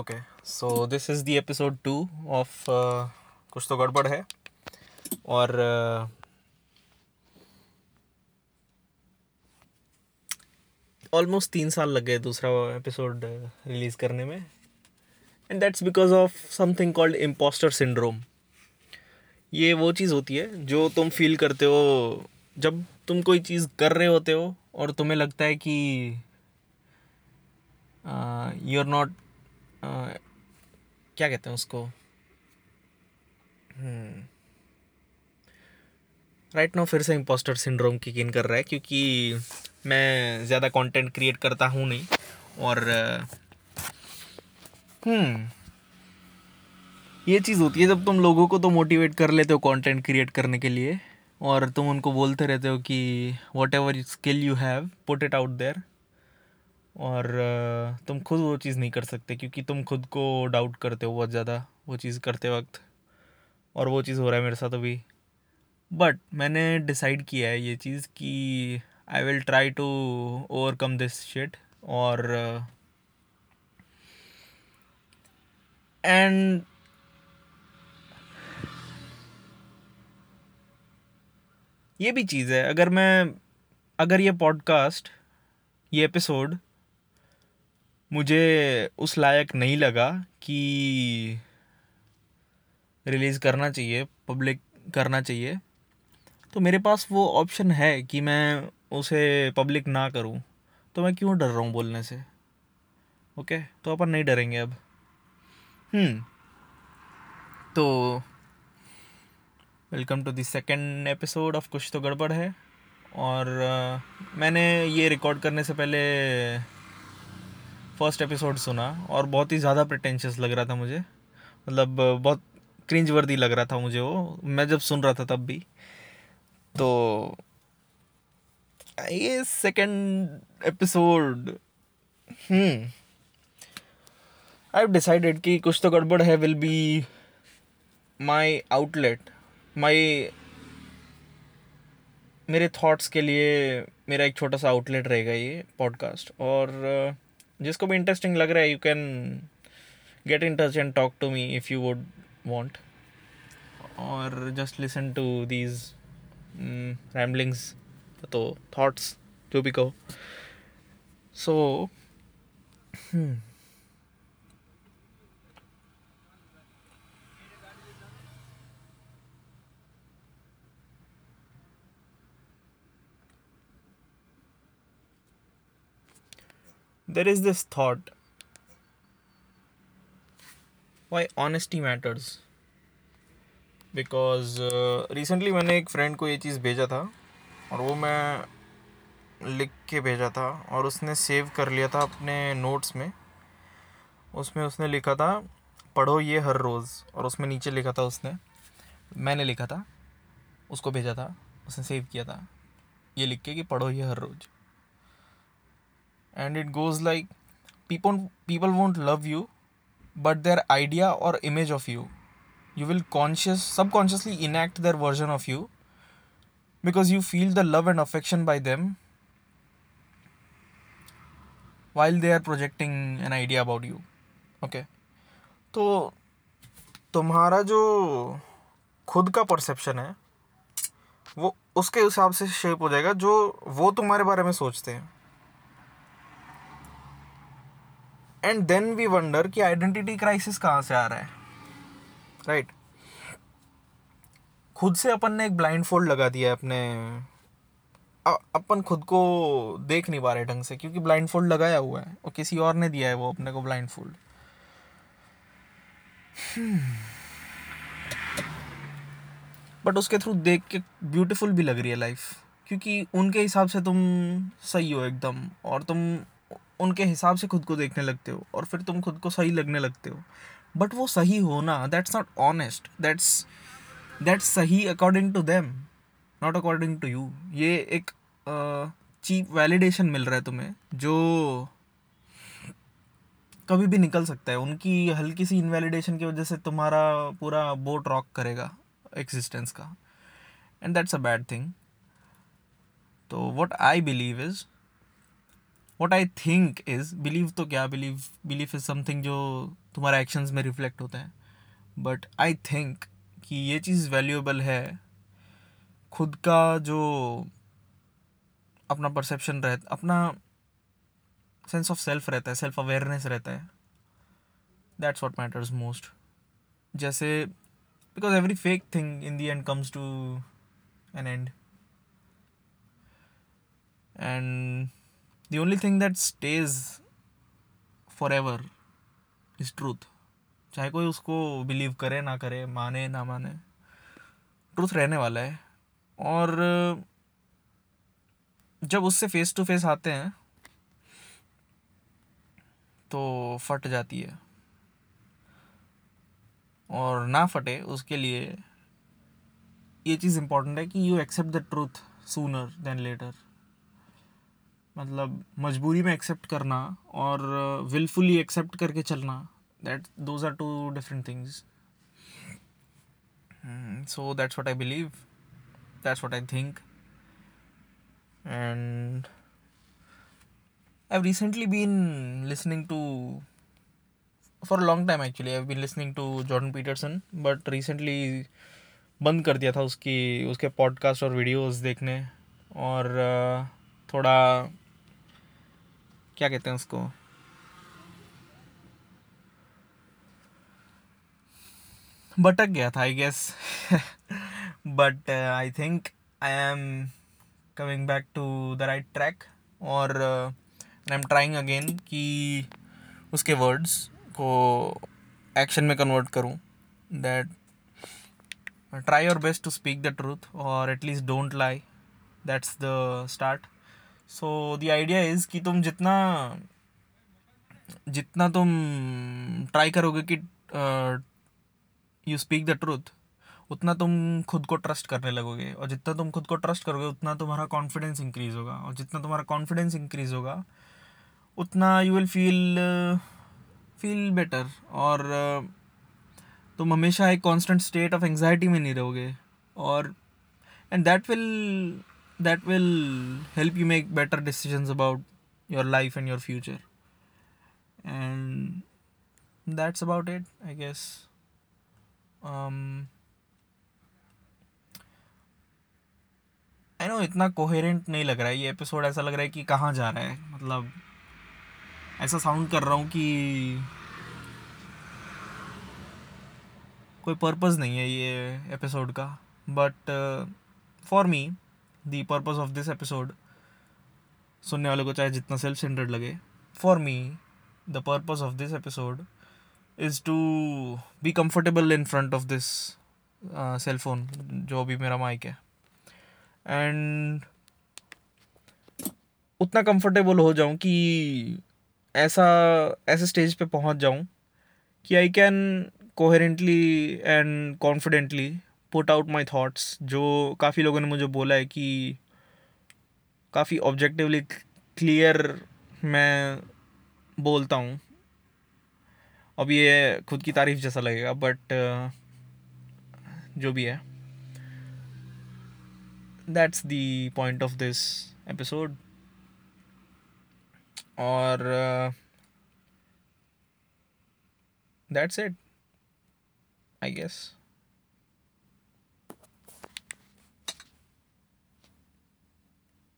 Okay so this is the episode two of कुछ तो गड़बड़ है। और ऑलमोस्ट uh, तीन साल लग गए दूसरा एपिसोड रिलीज़ करने में। And that's because of something called impostor syndrome ये वो चीज़ होती है जो तुम फील करते हो जब तुम कोई चीज़ कर रहे होते हो और तुम्हें लगता है कि यू आर नॉट क्या कहते हैं उसको? राइट नाउ फिर से इम्पोस्टर सिंड्रोम की इन कर रहा है क्योंकि मैं ज़्यादा कंटेंट क्रिएट करता हूँ नहीं और हम्म। ये चीज़ होती है जब तुम लोगों को तो मोटिवेट कर लेते हो कंटेंट क्रिएट करने के लिए और तुम उनको बोलते रहते हो कि whatever skill you have put it out there और तुम खुद वो चीज़ नहीं कर सकते क्योंकि तुम खुद को डाउट करते हो बहुत ज़्यादा वो चीज़ करते वक्त और वो चीज़ हो रहा है मेरे साथ अभी। बट मैंने डिसाइड किया है ये चीज़ कि I will try to overcome this shit और एंड ये भी चीज़ है। अगर मैं, अगर ये पॉडकास्ट ये एपिसोड मुझे उस लायक नहीं लगा कि रिलीज़ करना चाहिए, पब्लिक करना चाहिए। तो मेरे पास वो ऑप्शन है कि मैं उसे पब्लिक ना करूँ तो मैं क्यों डर रहा हूँ बोलने से? ओके? तो अपन नहीं डरेंगे अब। हम्म। तो welcome to the second episode of कुछ तो गड़बड़ है। और मैंने ये रिकॉर्ड करने से पहले फ़र्स्ट एपिसोड सुना और बहुत ही ज़्यादा प्रटेंशियस लग रहा था मुझे। मतलब बहुत क्रिंज वर्दी लग रहा था मुझे वो। मैं जब सुन रहा था तब भी। तो ये सेकेंड एपिसोड आई डिसाइडेड कि कुछ तो गड़बड़ है will be my outlet my मेरे थॉट्स के लिए मेरा एक छोटा सा आउटलेट रहेगा ये पॉडकास्ट और जिसको भी इंटरेस्टिंग लग रहा है you can get in touch and talk to me if you would want और just listen to these ramblings तो थाट्स जो भी कहो. So there is this thought. Why honesty matters? Because recently मैंने एक फ्रेंड को ये चीज़ भेजा था, और वो मैं लिख के भेजा था, और उसने सेव कर लिया था अपने नोट्स में। उसमें उसने लिखा था, पढ़ो ये हर रोज़। और उसमें नीचे लिखा था उसने, मैंने लिखा था, उसको भेजा था, उसने सेव किया था, ये लिख के कि पढ़ो ये हर रोज़। And it goes like people people won't love you but their idea or image of you you will conscious subconsciously enact their version of you because you feel the love and affection by them while they are projecting an idea about you okay तो तुम्हारा जो खुद का perception है वो उसके हिसाब से शेप हो जाएगा जो वो तुम्हारे बारे में सोचते हैं एंड देन वी वंडर कि आइडेंटिटी क्राइसिस कहाँ से आ रहा है? राइट? खुद से अपन ने एक ब्लाइंड फोल्ड लगा दिया है अपने अपन खुद को देख नहीं पा रहे ढंग से क्योंकि ब्लाइंड फोल्ड लगाया हुआ है और किसी और ने दिया है वो अपने को ब्लाइंड फोल्ड बट उसके थ्रू देख के ब्यूटीफुल भी लग रही है लाइफ क्योंकि उनके हिसाब से तुम सही हो एकदम और तुम उनके हिसाब से खुद को देखने लगते हो और फिर तुम खुद को सही लगने लगते हो। बट वो सही होना that's not honest that's that's सही according to them not according to you ये एक चीप वैलिडेशन मिल रहा है तुम्हें, जो कभी भी निकल सकता है। उनकी हल्की सी इनवैलिडेशन की वजह से तुम्हारा पूरा बोट रॉक करेगा एग्जिस्टेंस का। And that's a bad thing तो what I believe is what I think is believe तो क्या बिलीव बिलीव इज़ समथिंग जो तुम्हारे एक्शंस में रिफ्लेक्ट होता है. बट आई थिंक कि ये चीज़ वैल्यूएबल है. खुद का जो अपना परसेप्शन रहता, अपना सेंस ऑफ़ सेल्फ रहता है सेल्फ अवेयरनेस रहता है. दैट्स वॉट मैटर्स मोस्ट जैसे because every fake thing in the end comes to an end and only thing that stage forever is truth चाहे कोई उसको बिलीव करे, ना करे, माने, ना माने ट्रूथ रहने वाला है। और, जब उससे फेस टू फेस आते हैं तो फट जाती है। और ना फटे, उसके लिए ये चीज़ इम्पोर्टेंट है कि you accept the truth sooner then later मतलब मजबूरी में एक्सेप्ट करना और विलफुली एक्सेप्ट करके चलना that those are two different things so that's what I believe that's what I think and I've recently been listening to, for a long time actually, I've been listening to Jordan Peterson, but recently बंद कर दिया था उसकी, उसके podcast और videos देखने और थोड़ा क्या कहते हैं उसको? भटक गया था I guess but I think I am coming back to the right track और आई एम ट्राइंग अगेन कि उसके वर्ड्स को एक्शन में कन्वर्ट करूँ. That try your best to speak the truth और at least don't lie that's the start so the idea is कि तुम जितना जितना तुम ट्राई करोगे कि यू स्पीक द ट्रूथ उतना तुम खुद को ट्रस्ट करने लगोगे। और जितना तुम खुद को ट्रस्ट करोगे, उतना तुम्हारा कॉन्फिडेंस इंक्रीज होगा। और जितना तुम्हारा कॉन्फिडेंस इंक्रीज होगा, उतना you will feel feel better और, तुम हमेशा एक कांस्टेंट स्टेट ऑफ़ एंजाइटी में नहीं रहोगे। और and that will that will help you make better decisions about your life and your future and that's about it I guess I know इतना coherent नहीं लग रहा है, ये एपिसोड ऐसा लग रहा है कि कहाँ जा रहा है। मतलब ऐसा साउंड कर रहा हूँ कि कोई पर्पस नहीं है ये एपिसोड का। But for me the purpose of this episode सुनने वाले को चाहे जितना सेल्फ सेंटर्ड लगे for me the purpose of this episode is to be comfortable in front of this cellphone जो अभी मेरा माइक है. एंड उतना कंफर्टेबल हो जाऊँ कि ऐसा, ऐसे स्टेज पे पहुँच जाऊँ कि I can coherently and confidently put out my thoughts जो काफ़ी लोगों ने मुझे बोला है कि काफ़ी ऑब्जेक्टिवली क्लियर मैं बोलता हूँ। अब ये खुद की तारीफ़ जैसा लगेगा बट जो भी है। That's the point of this episode और दैट्स that's आई guess